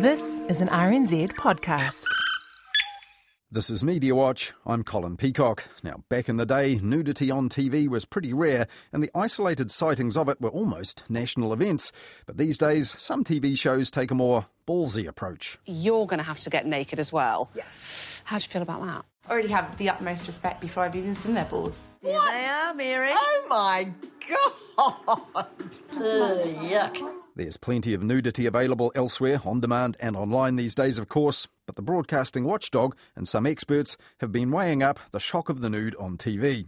This is an RNZ podcast. This is Media Watch. I'm Colin Peacock. Now, back in the day, nudity on TV was pretty rare, and the isolated sightings of it were almost national events. But these days, some TV shows take a more ballsy approach. You're going to have to get naked as well. Yes. How do you feel about that? I already have the utmost respect before I've even seen their balls. Here they are, Mary. Oh my god! yuck. There's plenty of nudity available elsewhere, on demand and online these days, of course, but the broadcasting watchdog and some experts have been weighing up the shock of the nude on TV.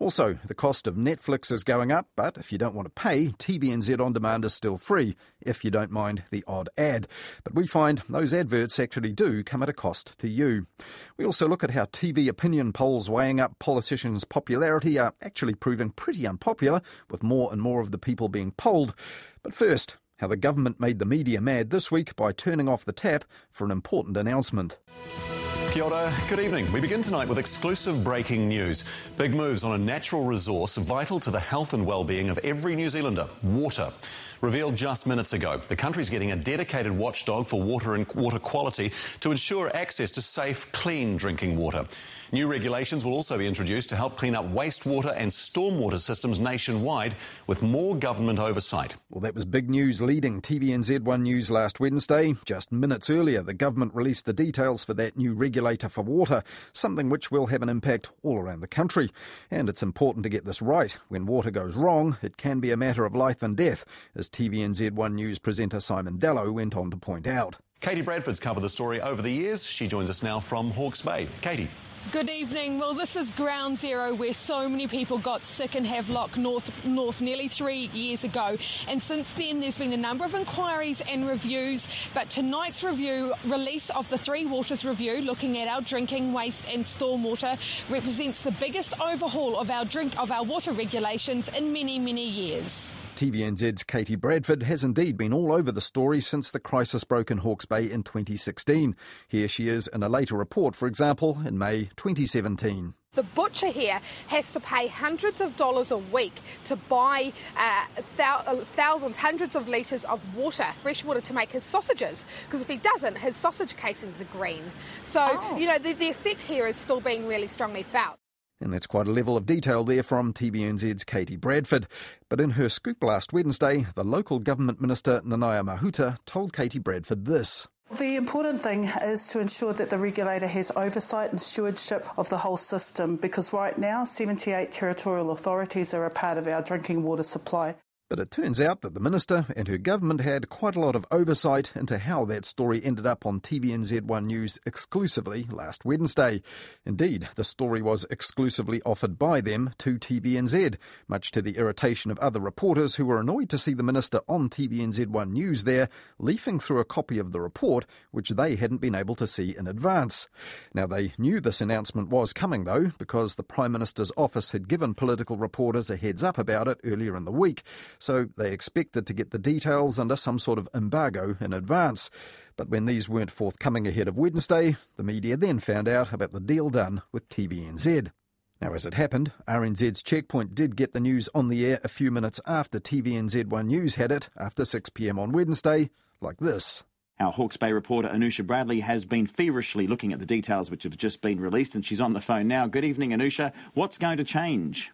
Also, the cost of Netflix is going up, but if you don't want to pay, TVNZ On Demand is still free, if you don't mind the odd ad. But we find those adverts actually do come at a cost to you. We also look at how TV opinion polls weighing up politicians' popularity are actually proving pretty unpopular, with more and more of the people being polled. But first, how the government made the media mad this week by turning off the tap for an important announcement. Kia ora, good evening. We begin tonight with exclusive breaking news. Big moves on a natural resource vital to the health and well-being of every New Zealander, water. Revealed just minutes ago, the country's getting a dedicated watchdog for water and water quality to ensure access to safe, clean drinking water. New regulations will also be introduced to help clean up wastewater and stormwater systems nationwide with more government oversight. Well, that was big news leading TVNZ1 News last Wednesday. Just minutes earlier, the government released the details for that new regulator for water, something which will have an impact all around the country. And it's important to get this right. When water goes wrong, it can be a matter of life and death, as TVNZ1 News presenter Simon Dallow went on to point out. Katie Bradford's covered the story over the years. She joins us now from Hawke's Bay. Katie. Good evening. Well, this is ground zero where so many people got sick in Havelock North, North nearly three years ago. And since then, there's been a number of inquiries and reviews. But tonight's review, release of the Three Waters Review, looking at our drinking waste and stormwater, represents the biggest overhaul of our drink of our water regulations in many, many years. TVNZ's Katie Bradford has indeed been all over the story since the crisis broke in Hawke's Bay in 2016. Here she is in a later report, for example, in May 2017. The butcher here has to pay hundreds of dollars a week to buy uh, thou- thousands, hundreds of litres of water, fresh water, to make his sausages. Because if he doesn't, his sausage casings are green. So, oh. you know, the, the effect here is still being really strongly felt. And that's quite a level of detail there from TVNZ's Katie Bradford. But in her scoop last Wednesday, the local government minister, Nanaia Mahuta, told Katie Bradford this. The important thing is to ensure that the regulator has oversight and stewardship of the whole system because right now 78 territorial authorities are a part of our drinking water supply. But it turns out that the minister and her government had quite a lot of oversight into how that story ended up on TVNZ1 News exclusively last Wednesday. Indeed, the story was exclusively offered by them to TVNZ, much to the irritation of other reporters who were annoyed to see the minister on TVNZ1 News there, leafing through a copy of the report, which they hadn't been able to see in advance. Now, they knew this announcement was coming, though, because the Prime Minister's office had given political reporters a heads up about it earlier in the week so they expected to get the details under some sort of embargo in advance. But when these weren't forthcoming ahead of Wednesday, the media then found out about the deal done with TVNZ. Now, as it happened, RNZ's Checkpoint did get the news on the air a few minutes after TVNZ1 News had it, after 6pm on Wednesday, like this. Our Hawke's Bay reporter Anusha Bradley has been feverishly looking at the details which have just been released, and she's on the phone now. Good evening, Anusha. What's going to change?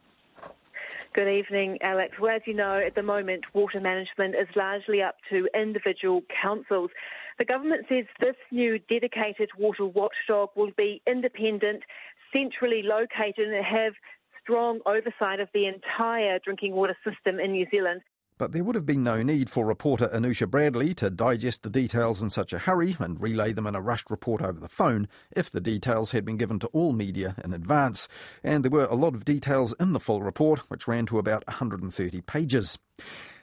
Good evening, Alex. Well, as you know, at the moment, water management is largely up to individual councils. The government says this new dedicated water watchdog will be independent, centrally located, and have strong oversight of the entire drinking water system in New Zealand. But there would have been no need for reporter Anusha Bradley to digest the details in such a hurry and relay them in a rushed report over the phone if the details had been given to all media in advance. And there were a lot of details in the full report, which ran to about 130 pages.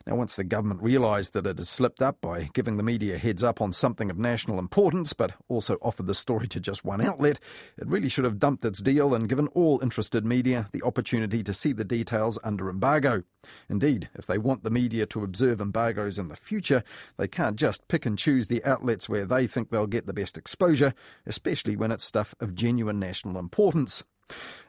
Now, once the government realised that it had slipped up by giving the media a heads up on something of national importance, but also offered the story to just one outlet, it really should have dumped its deal and given all interested media the opportunity to see the details under embargo. Indeed, if they want the media to observe embargoes in the future, they can't just pick and choose the outlets where they think they'll get the best exposure, especially when it's stuff of genuine national importance.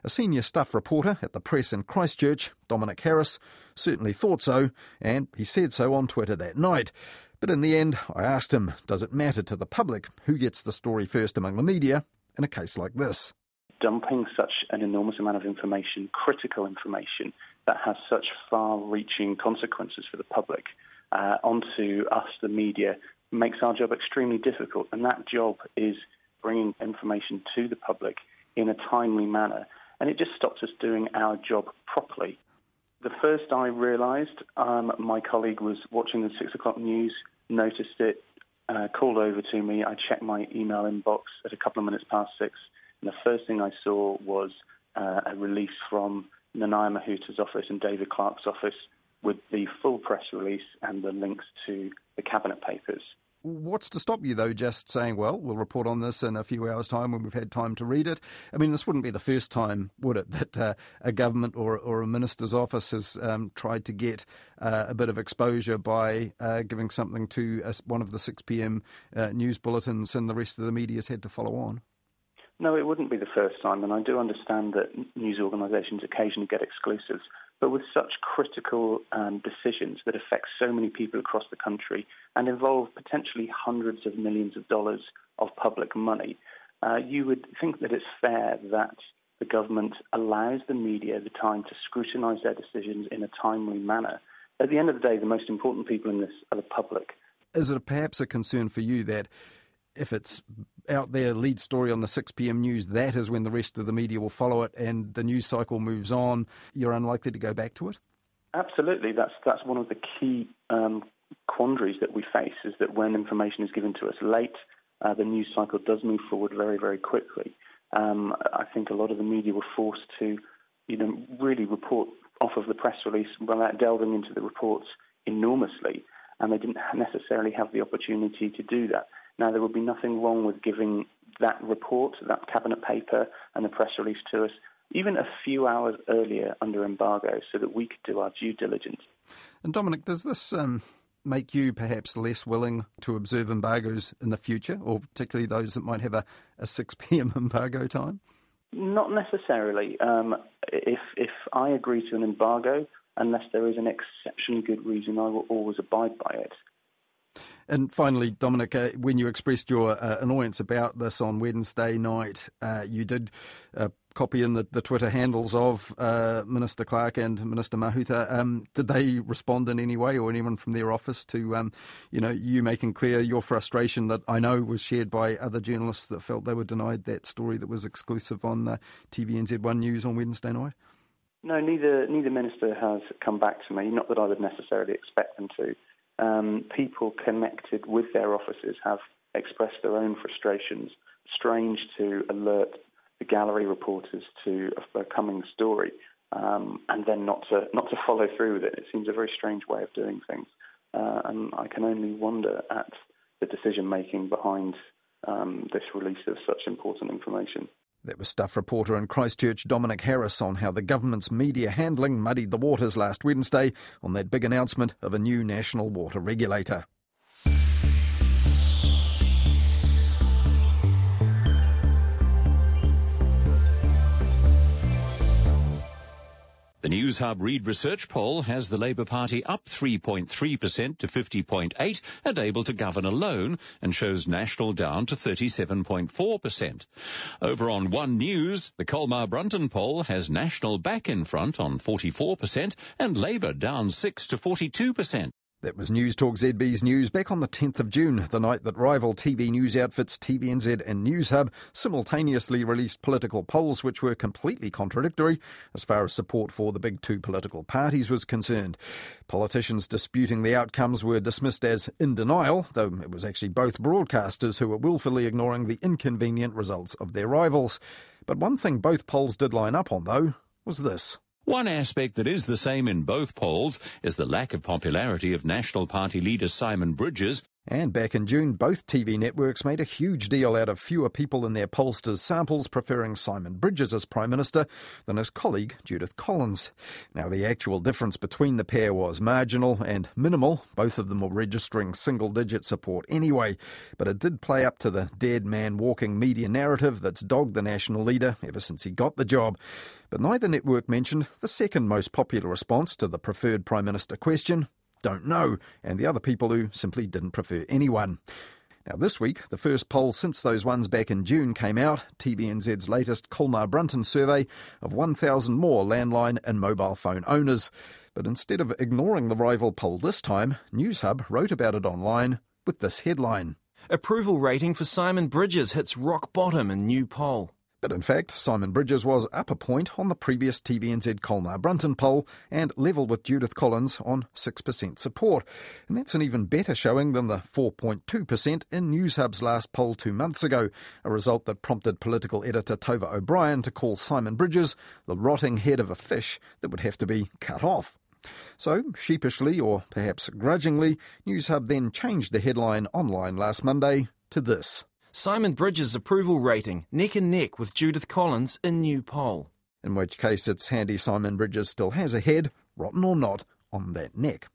A senior staff reporter at the press in Christchurch, Dominic Harris, certainly thought so, and he said so on Twitter that night. But in the end, I asked him, does it matter to the public who gets the story first among the media in a case like this? Dumping such an enormous amount of information, critical information, that has such far reaching consequences for the public uh, onto us, the media, makes our job extremely difficult. And that job is bringing information to the public in a timely manner. And it just stops us doing our job properly. The first I realised, um, my colleague was watching the six o'clock news, noticed it, uh, called over to me. I checked my email inbox at a couple of minutes past six, and the first thing I saw was uh, a release from Nanaia Mahuta's office and David Clark's office with the full press release and the links to the cabinet papers. What's to stop you, though, just saying, well, we'll report on this in a few hours' time when we've had time to read it? I mean, this wouldn't be the first time, would it, that uh, a government or, or a minister's office has um, tried to get uh, a bit of exposure by uh, giving something to one of the 6 p.m. Uh, news bulletins and the rest of the media's had to follow on? No, it wouldn't be the first time, and I do understand that news organisations occasionally get exclusives. But with such critical um, decisions that affect so many people across the country and involve potentially hundreds of millions of dollars of public money, uh, you would think that it's fair that the government allows the media the time to scrutinise their decisions in a timely manner. At the end of the day, the most important people in this are the public. Is it perhaps a concern for you that if it's out there, lead story on the 6 p.m. news, that is when the rest of the media will follow it and the news cycle moves on. You're unlikely to go back to it? Absolutely. That's, that's one of the key um, quandaries that we face is that when information is given to us late, uh, the news cycle does move forward very, very quickly. Um, I think a lot of the media were forced to, you know, really report off of the press release without delving into the reports enormously, and they didn't necessarily have the opportunity to do that. Now, there would be nothing wrong with giving that report, that cabinet paper, and the press release to us even a few hours earlier under embargo so that we could do our due diligence. And Dominic, does this um, make you perhaps less willing to observe embargoes in the future, or particularly those that might have a, a 6 p.m. embargo time? Not necessarily. Um, if if I agree to an embargo, unless there is an exceptionally good reason, I will always abide by it. And finally, Dominic, uh, when you expressed your uh, annoyance about this on Wednesday night, uh, you did uh, copy in the, the, Twitter handles of uh, Minister Clark and Minister Mahuta. Um, did they respond in any way, or anyone from their office, to um, you know you making clear your frustration that I know was shared by other journalists that felt they were denied that story that was exclusive on uh, TVNZ1 News on Wednesday night? No, neither neither minister has come back to me. Not that I would necessarily expect them to um, people connected with their offices have expressed their own frustrations. Strange to alert the gallery reporters to a, a coming story um, and then not to not to follow through with it. It seems a very strange way of doing things, uh, and I can only wonder at the decision making behind um, this release of such important information. That was Stuff reporter in Christchurch Dominic Harris on how the government's media handling muddied the waters last Wednesday on that big announcement of a new national water regulator. The Newshub Reid Research poll has the Labour Party up 3.3% to 50.8 and able to govern alone and shows National down to 37.4%. Over on One News, the Colmar Brunton poll has National back in front on 44% and Labour down 6 to 42%. That was Newstalk ZB's news back on the 10th of June, the night that rival TV news outfits TVNZ and Newshub simultaneously released political polls which were completely contradictory as far as support for the big two political parties was concerned. Politicians disputing the outcomes were dismissed as in denial, though it was actually both broadcasters who were willfully ignoring the inconvenient results of their rivals. But one thing both polls did line up on, though, was this. One aspect that is the same in both polls is the lack of popularity of National Party leader Simon Bridges. And back in June, both TV networks made a huge deal out of fewer people in their pollsters' samples preferring Simon Bridges as Prime Minister than his colleague Judith Collins. Now, the actual difference between the pair was marginal and minimal. Both of them were registering single digit support anyway, but it did play up to the dead man walking media narrative that's dogged the national leader ever since he got the job. But neither network mentioned the second most popular response to the preferred Prime Minister question don't know, and the other people who simply didn't prefer anyone. Now, this week, the first poll since those ones back in June came out, TVNZ's latest Colmar Brunton survey of 1,000 more landline and mobile phone owners. But instead of ignoring the rival poll this time, Newshub wrote about it online with this headline Approval rating for Simon Bridges hits rock bottom in new poll. But in fact, Simon Bridges was up a point on the previous TVNZ Colmar Brunton poll and level with Judith Collins on 6% support. And that's an even better showing than the 4.2% in Newshub's last poll two months ago, a result that prompted political editor Tova O'Brien to call Simon Bridges the rotting head of a fish that would have to be cut off. So, sheepishly or perhaps grudgingly, Newshub then changed the headline online last Monday to this. Simon Bridges' approval rating neck and neck with Judith Collins in new poll. In which case, it's handy Simon Bridges still has a head, rotten or not, on that neck.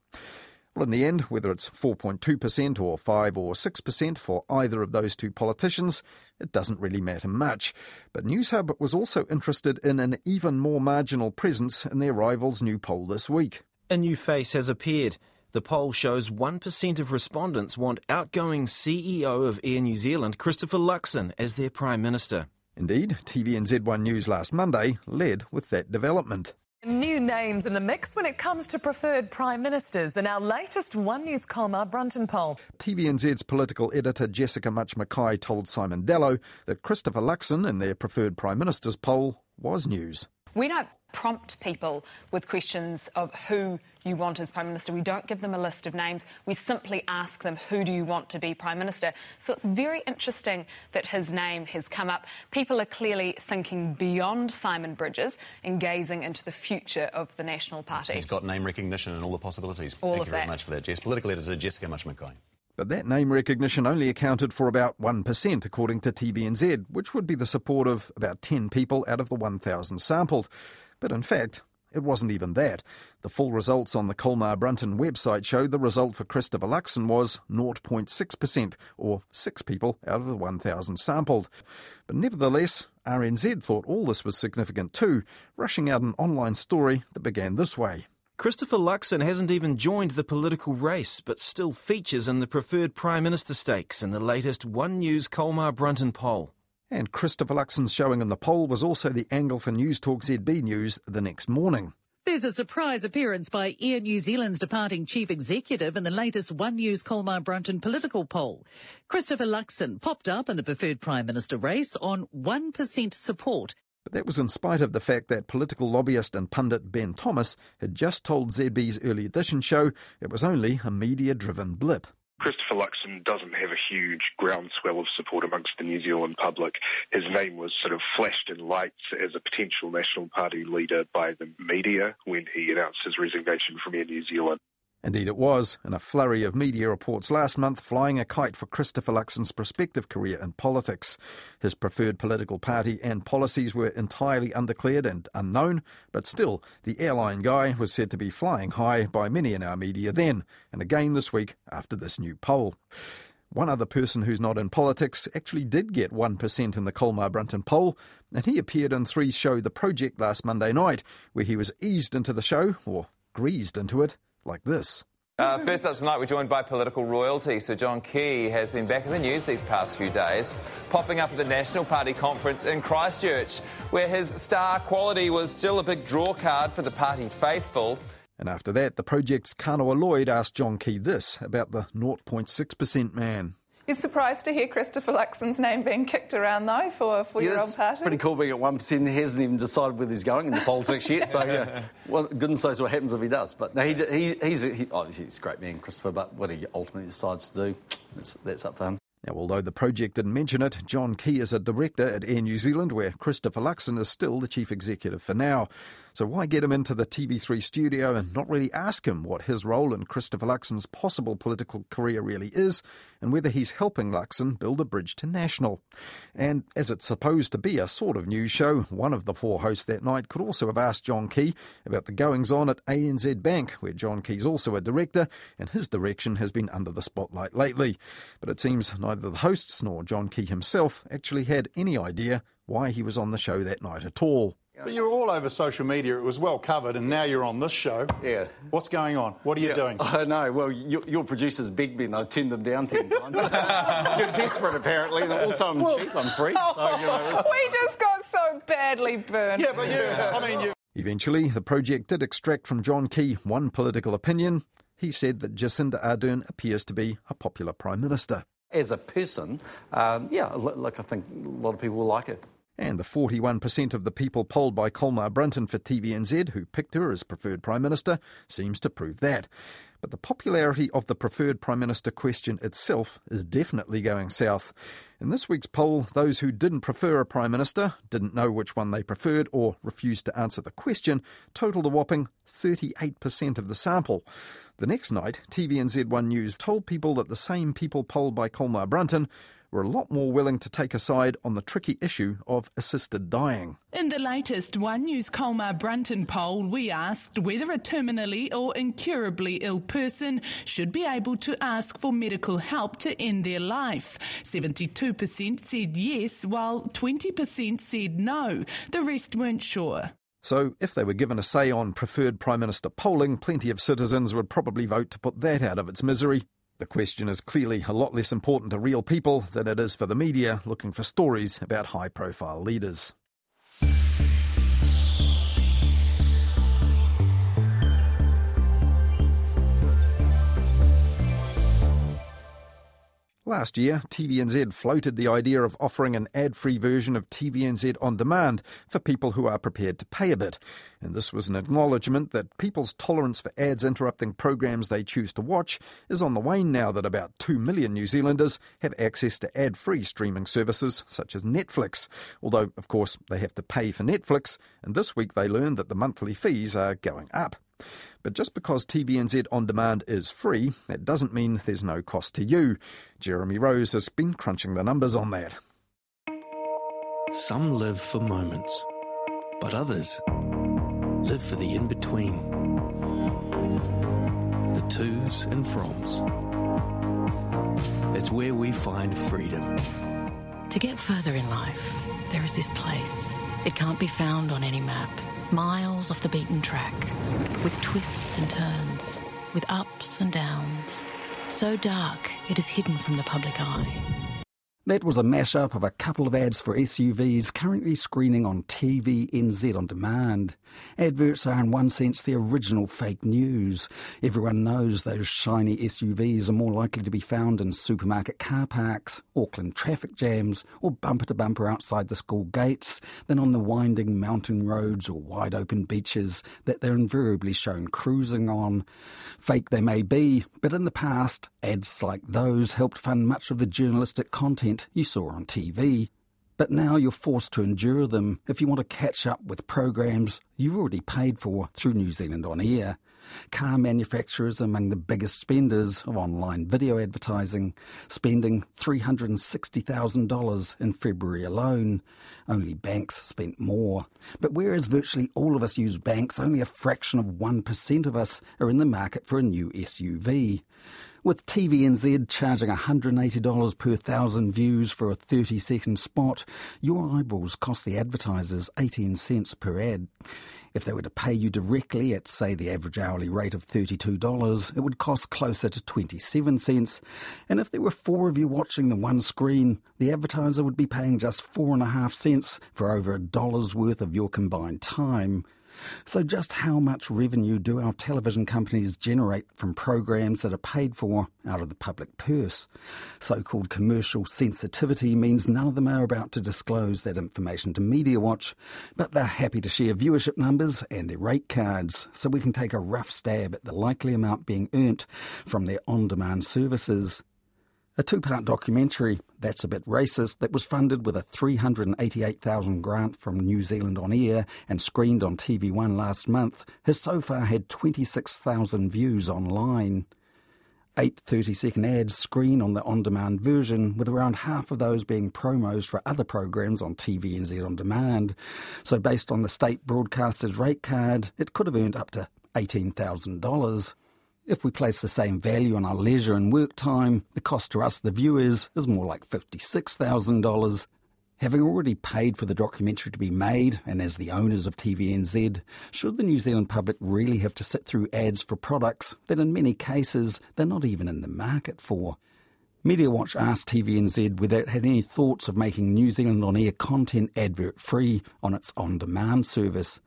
Well, in the end, whether it's 4.2% or 5 or 6% for either of those two politicians, it doesn't really matter much. But Newshub was also interested in an even more marginal presence in their rival's new poll this week. A new face has appeared. The poll shows 1% of respondents want outgoing CEO of Air New Zealand, Christopher Luxon, as their Prime Minister. Indeed, TVNZ1 News last Monday led with that development. New names in the mix when it comes to preferred prime ministers in our latest One News Colmar Brunton poll. TVNZ's political editor Jessica Mutch McKay told Simon Dallow that Christopher Luxon in their preferred prime minister's poll was news. We don't prompt people with questions of who you want as Prime Minister. We don't give them a list of names. We simply ask them, who do you want to be Prime Minister? So it's very interesting that his name has come up. People are clearly thinking beyond Simon Bridges and gazing into the future of the National Party. He's got name recognition and all the possibilities. All Thank of you very much for that, Jess. Political editor Jessica Mutch McKay. But that name recognition only accounted for about 1%, according to TVNZ, which would be the support of about 10 people out of the 1,000 sampled. But in fact, it wasn't even that. The full results on the Colmar Brunton website showed the result for Christopher Luxon was 0.6%, or six people out of the 1,000 sampled. But nevertheless, RNZ thought all this was significant too, rushing out an online story that began this way. Christopher Luxon hasn't even joined the political race, but still features in the preferred Prime Minister stakes in the latest One News Colmar Brunton poll. And Christopher Luxon's showing in the poll was also the angle for Newstalk ZB News the next morning. There's a surprise appearance by Air New Zealand's departing chief executive in the latest One News Colmar Brunton political poll. Christopher Luxon popped up in the preferred Prime Minister race on 1% support. But that was in spite of the fact that political lobbyist and pundit Ben Thomas had just told ZB's early edition show it was only a media driven blip. Christopher Luxon doesn't have a huge groundswell of support amongst the New Zealand public. His name was sort of flashed in lights as a potential National Party leader by the media when he announced his resignation from Air New Zealand. Indeed, it was, in a flurry of media reports last month, flying a kite for Christopher Luxon's prospective career in politics. His preferred political party and policies were entirely undeclared and unknown, but still, the airline guy was said to be flying high by many in our media then, and again this week after this new poll. One other person who's not in politics actually did get 1% in the Colmar Brunton poll, and he appeared in Three's show The Project last Monday night, where he was eased into the show, or greased into it, like this. Uh, first up tonight, we're joined by political royalty. Sir John Key has been back in the news these past few days, popping up at the National Party conference in Christchurch, where his star quality was still a big draw card for the party faithful. And after that, the project's Kanoa Lloyd asked John Key this about the 0.6% man. You're surprised to hear Christopher Luxon's name being kicked around, though, for, for yeah, your old party? pretty cool being at 1%. He hasn't even decided whether he's going into politics yet. So, yeah, well, goodness knows what happens if he does. But no, he, he, he's, he, obviously he's a great man, Christopher, but what he ultimately decides to do, that's, that's up for him. Now, although the project didn't mention it, John Key is a director at Air New Zealand, where Christopher Luxon is still the chief executive for now. So why get him into the TV3 studio and not really ask him what his role in Christopher Luxon's possible political career really is, and whether he's helping Luxon build a bridge to national? And as it's supposed to be a sort of news show, one of the four hosts that night could also have asked John Key about the goings on at ANZ Bank, where John Key's also a director, and his direction has been under the spotlight lately. But it seems neither the hosts nor John Key himself actually had any idea why he was on the show that night at all. But you were all over social media. It was well covered, and now you're on this show. Yeah. What's going on? What are you Yeah, doing? I know. Well, your, your producers begged me and I turned them down 10 times. You're desperate, apparently. And also, I'm Well- cheap, I'm free. So, you know, it's- We just got so badly burned. Yeah, but you, I mean, you. Eventually, the project did extract from John Key one political opinion. He said that Jacinda Ardern appears to be a popular Prime Minister. as a person, um, yeah, li- like I think a lot of people will like it. And the 41% of the people polled by Colmar Brunton for TVNZ who picked her as preferred Prime Minister seems to prove that. But the popularity of the preferred Prime Minister question itself is definitely going south. In this week's poll, those who didn't prefer a Prime Minister, didn't know which one they preferred, or refused to answer the question, totalled a whopping 38% of the sample. The next night, TVNZ1 News told people that the same people polled by Colmar Brunton were a lot more willing to take a side on the tricky issue of assisted dying. In the latest One News Colmar Brunton poll, we asked whether a terminally or incurably ill person should be able to ask for medical help to end their life. 72% said yes, while 20% said no. The rest weren't sure. So, if they were given a say on preferred Prime Minister polling, plenty of citizens would probably vote to put that out of its misery. The question is clearly a lot less important to real people than it is for the media looking for stories about high profile leaders. Last year, TVNZ floated the idea of offering an ad free version of TVNZ on demand for people who are prepared to pay a bit. And this was an acknowledgement that people's tolerance for ads interrupting programs they choose to watch is on the wane now that about 2 million New Zealanders have access to ad free streaming services such as Netflix. Although, of course, they have to pay for Netflix, and this week they learned that the monthly fees are going up. But just because TVNZ On Demand is free, that doesn't mean there's no cost to you. Jeremy Rose has been crunching the numbers on that. Some live for moments, but others live for the in between. The twos and froms. It's where we find freedom. To get further in life, there is this place. It can't be found on any map. Miles off the beaten track, with twists and turns, with ups and downs. So dark, it is hidden from the public eye. That was a mashup of a couple of ads for SUVs currently screening on TVNZ on demand. Adverts are, in one sense, the original fake news. Everyone knows those shiny SUVs are more likely to be found in supermarket car parks, Auckland traffic jams, or bumper to bumper outside the school gates than on the winding mountain roads or wide open beaches that they're invariably shown cruising on. Fake they may be, but in the past, ads like those helped fund much of the journalistic content you saw on TV. But now you're forced to endure them if you want to catch up with programs you've already paid for through New Zealand On Air. Car manufacturers are among the biggest spenders of online video advertising, spending $360,000 in February alone. Only banks spent more. But whereas virtually all of us use banks, only a fraction of 1% of us are in the market for a new SUV. With TVNZ charging $180 per thousand views for a 30 second spot, your eyeballs cost the advertisers 18 cents per ad. If they were to pay you directly at, say, the average hourly rate of $32, it would cost closer to 27 cents. And if there were four of you watching the one screen, the advertiser would be paying just four and a half cents for over a dollar's worth of your combined time. So, just how much revenue do our television companies generate from programs that are paid for out of the public purse? So called commercial sensitivity means none of them are about to disclose that information to Media Watch, but they're happy to share viewership numbers and their rate cards so we can take a rough stab at the likely amount being earned from their on demand services. A two part documentary, That's a Bit Racist, that was funded with a 388000 grant from New Zealand On Air and screened on TV1 last month, has so far had 26,000 views online. Eight 30 second ads screen on the on demand version, with around half of those being promos for other programs on TVNZ On Demand. So, based on the state broadcaster's rate card, it could have earned up to $18,000. If we place the same value on our leisure and work time, the cost to us, the viewers, is more like $56,000. Having already paid for the documentary to be made, and as the owners of TVNZ, should the New Zealand public really have to sit through ads for products that in many cases they're not even in the market for? Media Watch asked TVNZ whether it had any thoughts of making New Zealand on air content advert free on its on demand service.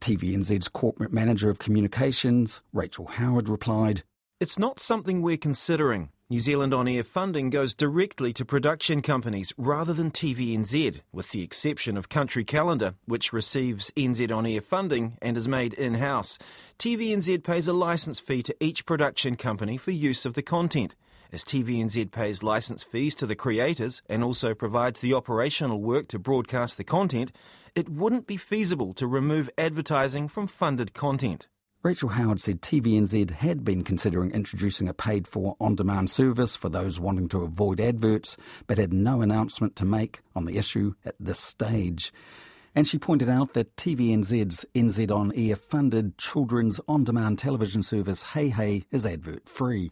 TVNZ's corporate manager of communications, Rachel Howard, replied, It's not something we're considering. New Zealand On Air funding goes directly to production companies rather than TVNZ, with the exception of Country Calendar, which receives NZ On Air funding and is made in house. TVNZ pays a licence fee to each production company for use of the content. As TVNZ pays licence fees to the creators and also provides the operational work to broadcast the content, it wouldn't be feasible to remove advertising from funded content. Rachel Howard said TVNZ had been considering introducing a paid for on demand service for those wanting to avoid adverts, but had no announcement to make on the issue at this stage. And she pointed out that TVNZ's NZ On Air funded children's on demand television service HeiHei is advert free.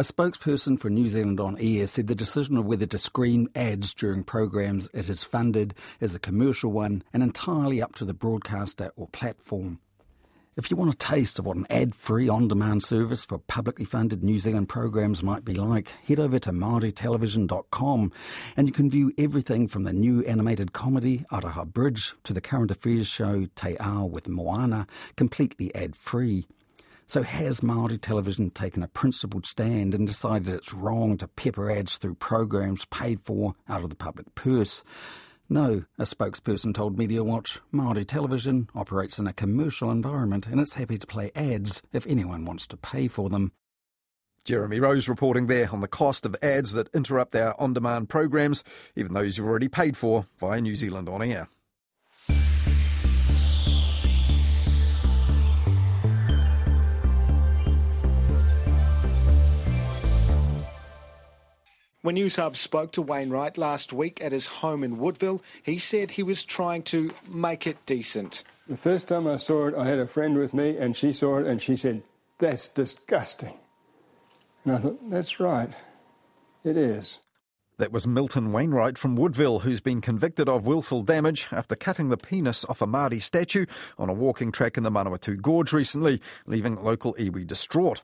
A spokesperson for New Zealand On Air said the decision of whether to screen ads during programs it has funded is a commercial one and entirely up to the broadcaster or platform. If you want a taste of what an ad free on demand service for publicly funded New Zealand programs might be like, head over to MaoriTelevision.com and you can view everything from the new animated comedy Aroha Bridge to the current affairs show Te Ao with Moana completely ad free. So has Maori television taken a principled stand and decided it's wrong to pepper ads through programs paid for out of the public purse? No, a spokesperson told Media Watch, Māori television operates in a commercial environment and it's happy to play ads if anyone wants to pay for them. Jeremy Rose reporting there on the cost of ads that interrupt our on demand programs, even those you've already paid for via New Zealand On Air. When Newshub spoke to Wainwright last week at his home in Woodville, he said he was trying to make it decent. The first time I saw it, I had a friend with me, and she saw it, and she said, That's disgusting. And I thought, That's right. It is. That was Milton Wainwright from Woodville, who's been convicted of willful damage after cutting the penis off a Māori statue on a walking track in the Manawatu Gorge recently, leaving local iwi distraught.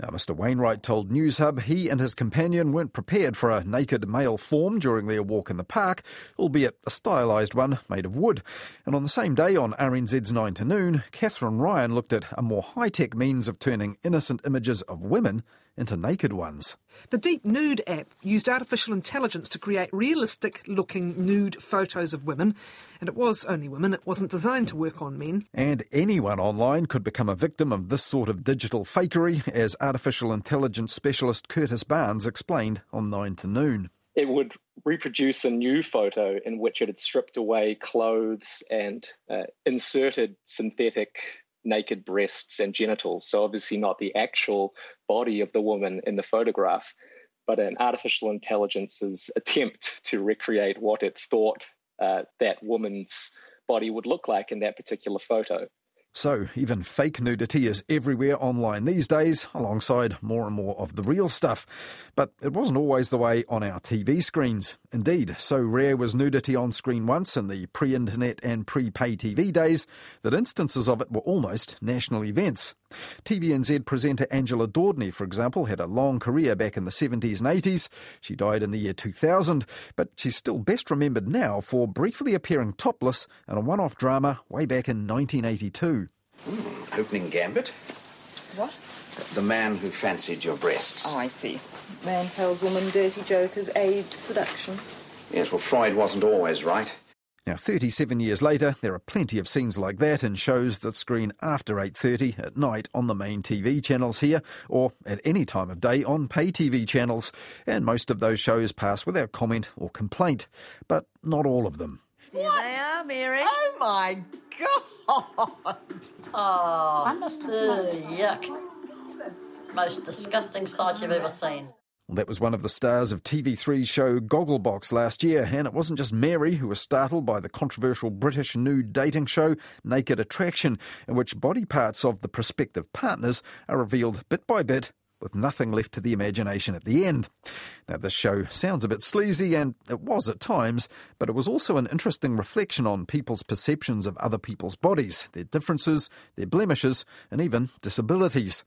Now, Mr. Wainwright told Newshub he and his companion weren't prepared for a naked male form during their walk in the park, albeit a stylised one made of wood. And on the same day, on RNZ's 9 to noon, Kathryn Ryan looked at a more high tech means of turning innocent images of women into naked ones. The Deep Nude app used artificial intelligence to create realistic looking nude photos of women, and it was only women, it wasn't designed to work on men. And anyone online could become a victim of this sort of digital fakery, as artificial intelligence specialist Curtis Barnes explained on 9 to noon. It would reproduce a new photo in which it had stripped away clothes and uh, inserted synthetic naked breasts and genitals. So, obviously, not the actual body of the woman in the photograph, but an artificial intelligence's attempt to recreate what it thought uh, that woman's body would look like in that particular photo. So, even fake nudity is everywhere online these days, alongside more and more of the real stuff. But it wasn't always the way on our TV screens. Indeed, so rare was nudity on screen once in the pre internet and pre pay TV days that instances of it were almost national events. TVNZ presenter Angela D'Audney, for example, had a long career back in the 70s and 80s. She died in the year 2000, but she's still best remembered now for briefly appearing topless in a one off drama way back in 1982. Mm, opening gambit? What? The man who fancied your breasts. Oh, I see. Man tells woman dirty jokers aid to seduction. Yes, well, Freud wasn't always right. Now, 37 years later, there are plenty of scenes like that in shows that screen after 8.30 at night on the main TV channels here, or at any time of day on pay TV channels, and most of those shows pass without comment or complaint, but not all of them. Here they are, Mary. Oh my god! Oh, I must have ugh, yuck. Most disgusting sight you've ever seen. That was one of the stars of TV3's show Gogglebox last year, and it wasn't just Mary who was startled by the controversial British nude dating show Naked Attraction, in which body parts of the prospective partners are revealed bit by bit with nothing left to the imagination at the end. Now, this show sounds a bit sleazy, and it was at times, but it was also an interesting reflection on people's perceptions of other people's bodies, their differences, their blemishes, and even disabilities.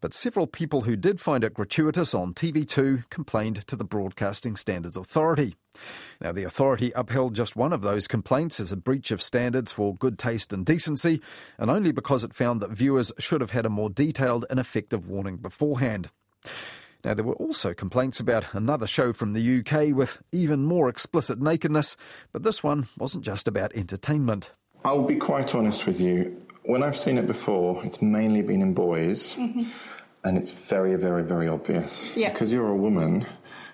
But several people who did find it gratuitous on TV2 complained to the Broadcasting Standards Authority. Now, the authority upheld just one of those complaints as a breach of standards for good taste and decency, and only because it found that viewers should have had a more detailed and effective warning beforehand. Now, there were also complaints about another show from the UK with even more explicit nakedness, but this one wasn't just about entertainment. I'll be quite honest with you. When I've seen it before, it's mainly been in boys, mm-hmm. and it's very, very, very obvious. Yeah. Because you're a woman,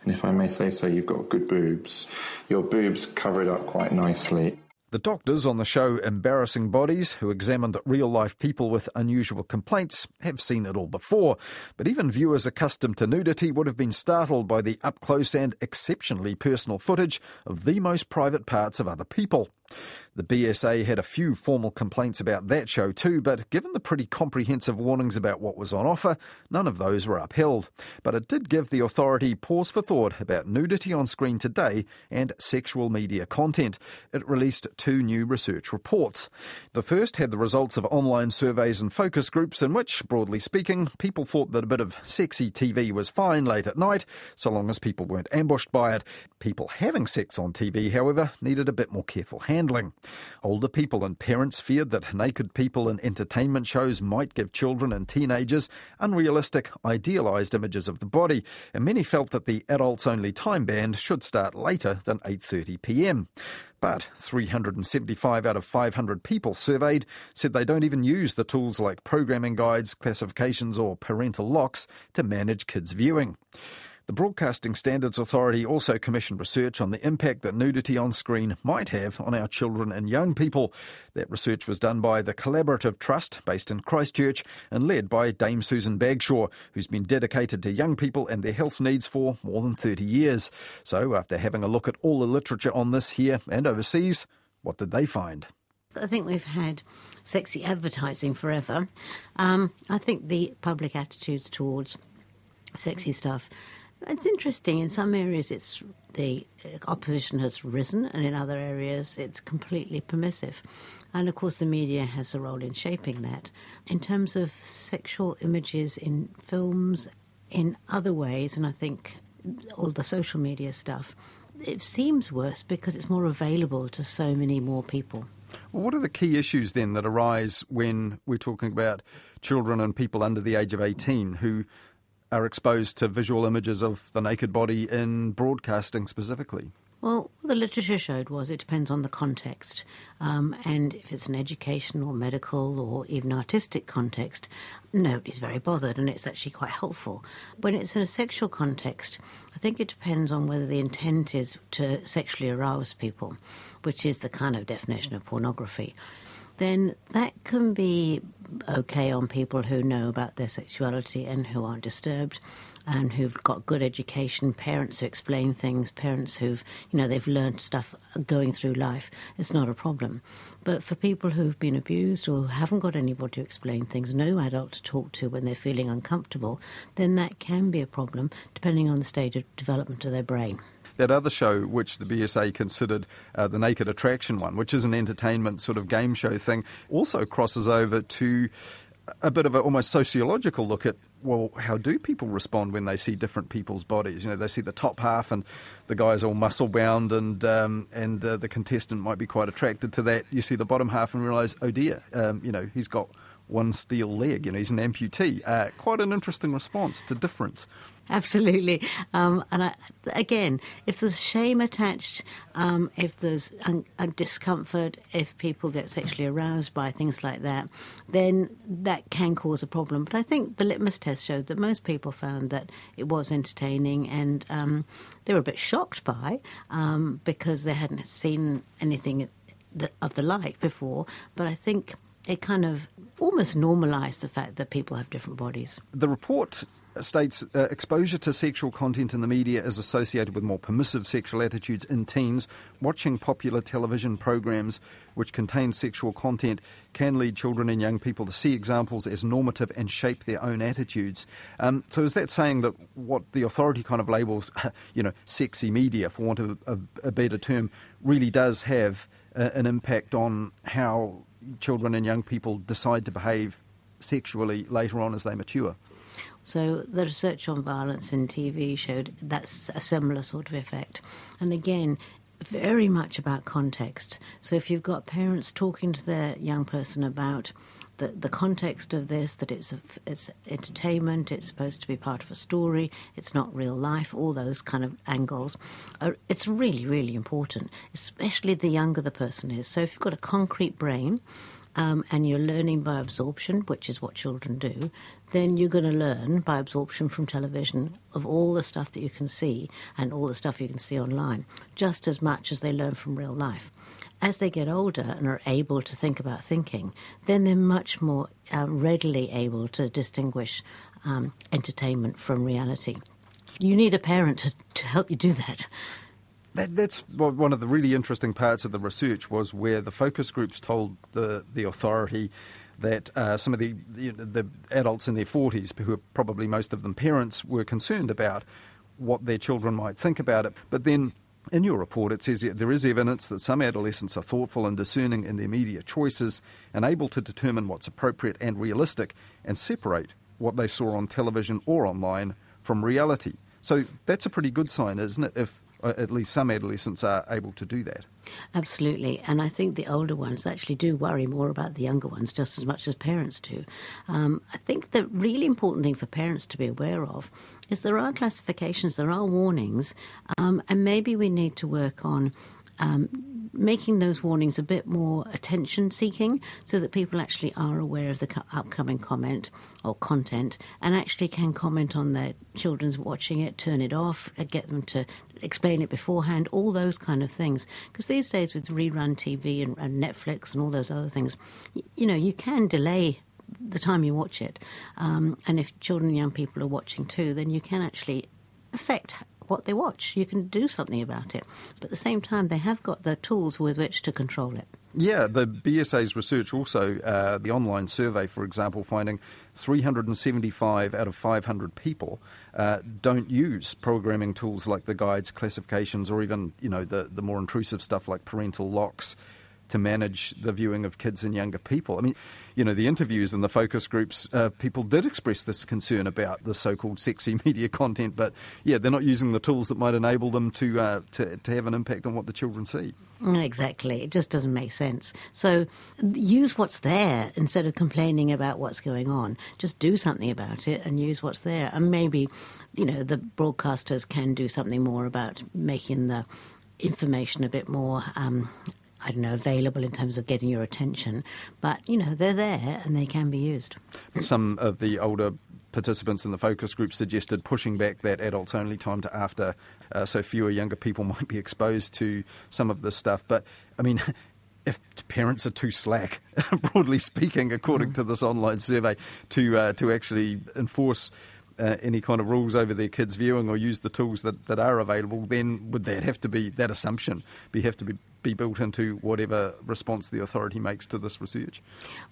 and if I may say so, you've got good boobs. Your boobs cover it up quite nicely. The doctors on the show Embarrassing Bodies, who examined real life people with unusual complaints, have seen it all before. But even viewers accustomed to nudity would have been startled by the up close and exceptionally personal footage of the most private parts of other people. The BSA had a few formal complaints about that show too, but given the pretty comprehensive warnings about what was on offer, none of those were upheld. But it did give the authority pause for thought about nudity on screen today and sexual media content. It released two new research reports. The first had the results of online surveys and focus groups in which, broadly speaking, people thought that a bit of sexy TV was fine late at night, so long as people weren't ambushed by it. People having sex on TV, however, needed a bit more careful handling. Older people and parents feared that naked people in entertainment shows might give children and teenagers unrealistic, idealised images of the body, and many felt that the adults-only time band should start later than 8:30 p.m. But 375 out of 500 people surveyed said they don't even use the tools like programming guides, classifications, or parental locks to manage kids' viewing. The Broadcasting Standards Authority also commissioned research on the impact that nudity on screen might have on our children and young people. That research was done by the Collaborative Trust, based in Christchurch, and led by Dame Susan Bagshaw, who's been dedicated to young people and their health needs for more than 30 years. So, after having a look at all the literature on this here and overseas, what did they find? I think we've had sexy advertising forever. Um, I think the public attitudes towards sexy stuff it's interesting. In some areas, it's the opposition has risen, and in other areas, it's completely permissive. And of course, the media has a role in shaping that. In terms of sexual images in films, in other ways, and I think all the social media stuff, it seems worse because it's more available to so many more people. Well, what are the key issues then that arise when we're talking about children and people under the age of 18 who are exposed to visual images of the naked body in broadcasting specifically? Well, the literature showed was it depends on the context. Um, and if it's an educational, medical, or even artistic context, nobody's very bothered, and it's actually quite helpful. When it's in a sexual context, I think it depends on whether the intent is to sexually arouse people, which is the kind of definition of pornography then that can be okay on people who know about their sexuality and who aren't disturbed and who've got good education, parents who explain things, parents who've, you know, they've learned stuff going through life. It's not a problem. But for people who've been abused or haven't got anybody to explain things, no adult to talk to when they're feeling uncomfortable, then that can be a problem depending on the stage of development of their brain that other show, which the BSA considered uh, the Naked Attraction one, which is an entertainment sort of game show thing, also crosses over to a bit of an almost sociological look at well, how do people respond when they see different people's bodies? You know, they see the top half and the guy's all muscle bound, and um, and uh, the contestant might be quite attracted to that. You see the bottom half and realise, oh dear, um, you know, he's got one steel leg. You know, he's an amputee. Uh, quite an interesting response to difference. Absolutely. Um, and I, again, if there's shame attached, um, if there's un- discomfort, if people get sexually aroused by things like that, then that can cause a problem. But I think the litmus test showed that most people found that it was entertaining and um, they were a bit shocked by um, because they hadn't seen anything of the like before. But I think it kind of almost normalised the fact that people have different bodies. The report states uh, exposure to sexual content in the media is associated with more permissive sexual attitudes in teens. Watching popular television programs which contain sexual content can lead children and young people to see examples as normative and shape their own attitudes. Um, so, is that saying that what the authority kind of labels, you know, sexy media, for want of a, a better term, really does have a, an impact on how children and young people decide to behave sexually later on as they mature? So the research on violence in TV showed that's a similar sort of effect. And again, very much about context. So if you've got parents talking to their young person about the, the context of this, that it's a, it's entertainment, it's supposed to be part of a story, it's not real life, all those kind of angles, are, it's really, really important, especially the younger the person is. So if you've got a concrete brain, um, and you're learning by absorption, which is what children do, then you're going to learn by absorption from television of all the stuff that you can see and all the stuff you can see online, just as much as they learn from real life. As they get older and are able to think about thinking, then they're much more uh, readily able to distinguish um, entertainment from reality. You need a parent to, to help you do that. That, that's one of the really interesting parts of the research was where the focus groups told the, the authority that uh, some of the, the, the adults in their 40s, who are probably most of them parents, were concerned about what their children might think about it. But then in your report, it says there is evidence that some adolescents are thoughtful and discerning in their media choices and able to determine what's appropriate and realistic and separate what they saw on television or online from reality. So that's a pretty good sign, isn't it? If at least some adolescents are able to do that. Absolutely, and I think the older ones actually do worry more about the younger ones just as much as parents do. Um, I think the really important thing for parents to be aware of is there are classifications, there are warnings, um, and maybe we need to work on um, making those warnings a bit more attention seeking so that people actually are aware of the co- upcoming comment or content and actually can comment on their children's watching it, turn it off, uh, get them to explain it beforehand, all those kind of things. Because these days with rerun TV and, and Netflix and all those other things, you, you know, you can delay the time you watch it. Um, and if children and young people are watching too, then you can actually affect what they watch. You can do something about it. But at the same time, they have got the tools with which to control it. Yeah, the BSA's research also, uh, the online survey, for example, finding 375 out of 500 people uh, don't use programming tools like the guides, classifications, or even you know the the more intrusive stuff like parental locks to manage the viewing of kids and younger people. I mean, you know, the interviews and the focus groups, uh, people did express this concern about the so-called sexy media content, but yeah, they're not using the tools that might enable them to uh, to, to have an impact on what the children see. Exactly, it just doesn't make sense. So use what's there instead of complaining about what's going on. Just do something about it and use what's there, and maybe, you know, the broadcasters can do something more about making the information a bit more um, I don't know, available in terms of getting your attention. But, you know, they're there and they can be used. Some of the older participants in the focus group suggested pushing back that adults only time to after uh, so fewer younger people might be exposed to some of this stuff. But, I mean, if parents are too slack, broadly speaking, according mm. to this online survey, to uh, to actually enforce uh, any kind of rules over their kids' viewing or use the tools that, that are available, then would that have to be that assumption be have to be be built into whatever response the authority makes to this research?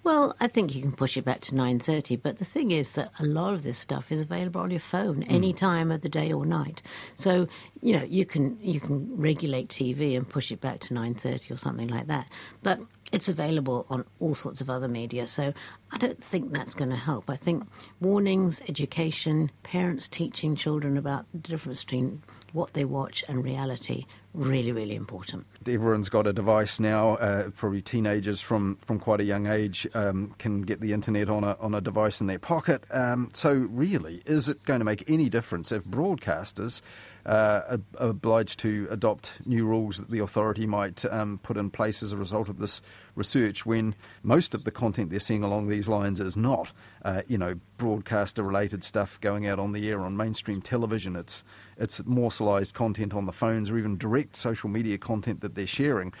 Well, I think you can push it back to 9:30, but the thing is that a lot of this stuff is available on your phone mm. any time of the day or night. So, you know, you can you can regulate TV and push it back to 9:30 or something like that. But it's available on all sorts of other media, so I don't think that's going to help. I think warnings, education, parents teaching children about the difference between what they watch and reality really, really important. Everyone's got a device now. Uh, probably teenagers from, from quite a young age um, can get the internet on a on a device in their pocket. Um, so, really, is it going to make any difference if broadcasters uh, obliged to adopt new rules that the authority might um, put in place as a result of this research when most of the content they're seeing along these lines is not, uh, you know, broadcaster related stuff going out on the air on mainstream television. It's, it's morselized content on the phones or even direct social media content that they're sharing.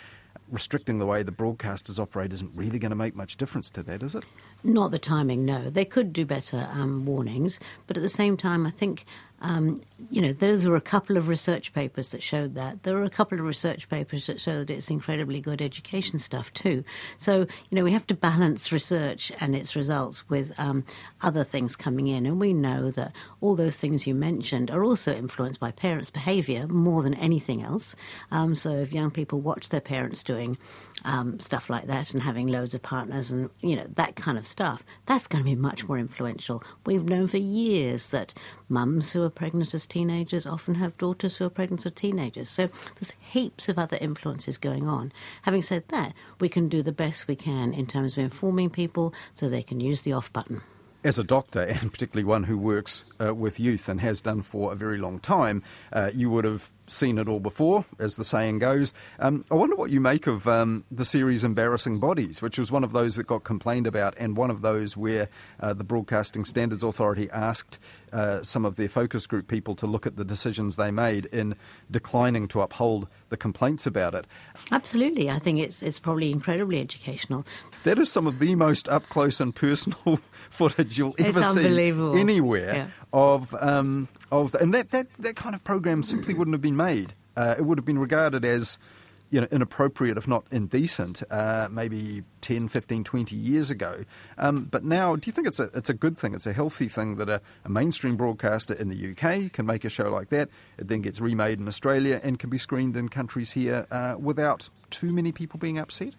restricting the way the broadcasters operate isn't really going to make much difference to that, is it? Not the timing, no. They could do better um, warnings, but at the same time, I think um, you know, those were a couple of research papers that showed that. There are a couple of research papers that show that it's incredibly good education stuff too. So, you know, we have to balance research and its results with um, other things coming in. And we know that all those things you mentioned are also influenced by parents' behaviour more than anything else. Um, so, if young people watch their parents doing um, stuff like that and having loads of partners and, you know, that kind of stuff, that's going to be much more influential. We've known for years that mums who are pregnant as teenagers often have daughters who are pregnant as teenagers. So there's heaps of other influences going on. Having said that, we can do the best we can in terms of informing people so they can use the off button. As a doctor, and particularly one who works uh, with youth and has done for a very long time, uh, you would have seen it all before, as the saying goes. Um, I wonder what you make of um, the series Embarrassing Bodies, which was one of those that got complained about, and one of those where uh, the Broadcasting Standards Authority asked uh, some of their focus group people to look at the decisions they made in declining to uphold the complaints about it. Absolutely. I think it's, it's probably incredibly educational. That is some of the most up close and personal footage you'll ever see anywhere yeah. Of um, of and that, that, that kind of program simply wouldn't have been made. Uh, it would have been regarded as you know, inappropriate, if not indecent, uh, maybe 10, 15, 20 years ago. Um, but now, do you think it's a, it's a good thing? It's a healthy thing that a, a, mainstream broadcaster in the UK can make a show like that. It then gets remade in Australia and can be screened in countries here uh, without too many people being upset?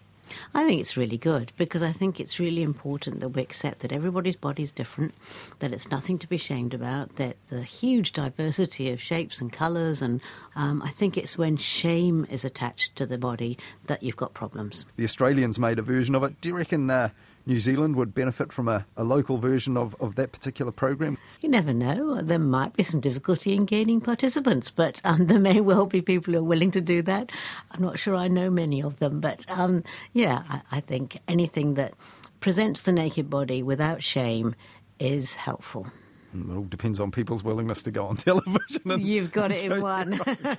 I think it's really good because I think it's really important that we accept that everybody's body is different, that it's nothing to be ashamed about, that the huge diversity of shapes and colours, and um, I think it's when shame is attached to the body that you've got problems. The Australians made a version of it. Do you reckon? Uh, New Zealand would benefit from a, a local version of, of that particular program? You never know. There might be some difficulty in gaining participants, but um, there may well be people who are willing to do that. I'm not sure I know many of them, but um, yeah, I, I think anything that presents the naked body without shame is helpful. It all depends on people's willingness to go on television. You've got it in one.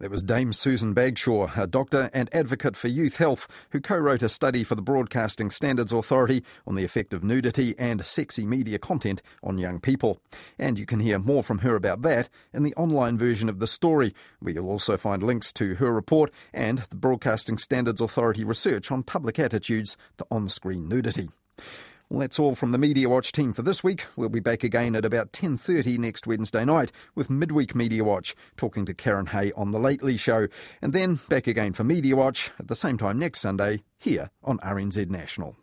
That was Dame Susan Bagshaw, a doctor and advocate for youth health, who co wrote a study for the Broadcasting Standards Authority on the effect of nudity and sexy media content on young people. And you can hear more from her about that in the online version of the story, where you'll also find links to her report and the Broadcasting Standards Authority research on public attitudes to on screen nudity. Well, that's all from the Media Watch team for this week. We'll be back again at about 10.30 next Wednesday night with Midweek Media Watch, talking to Karyn Hay on The Lately Show. And then back again for Media Watch at the same time next Sunday here on RNZ National.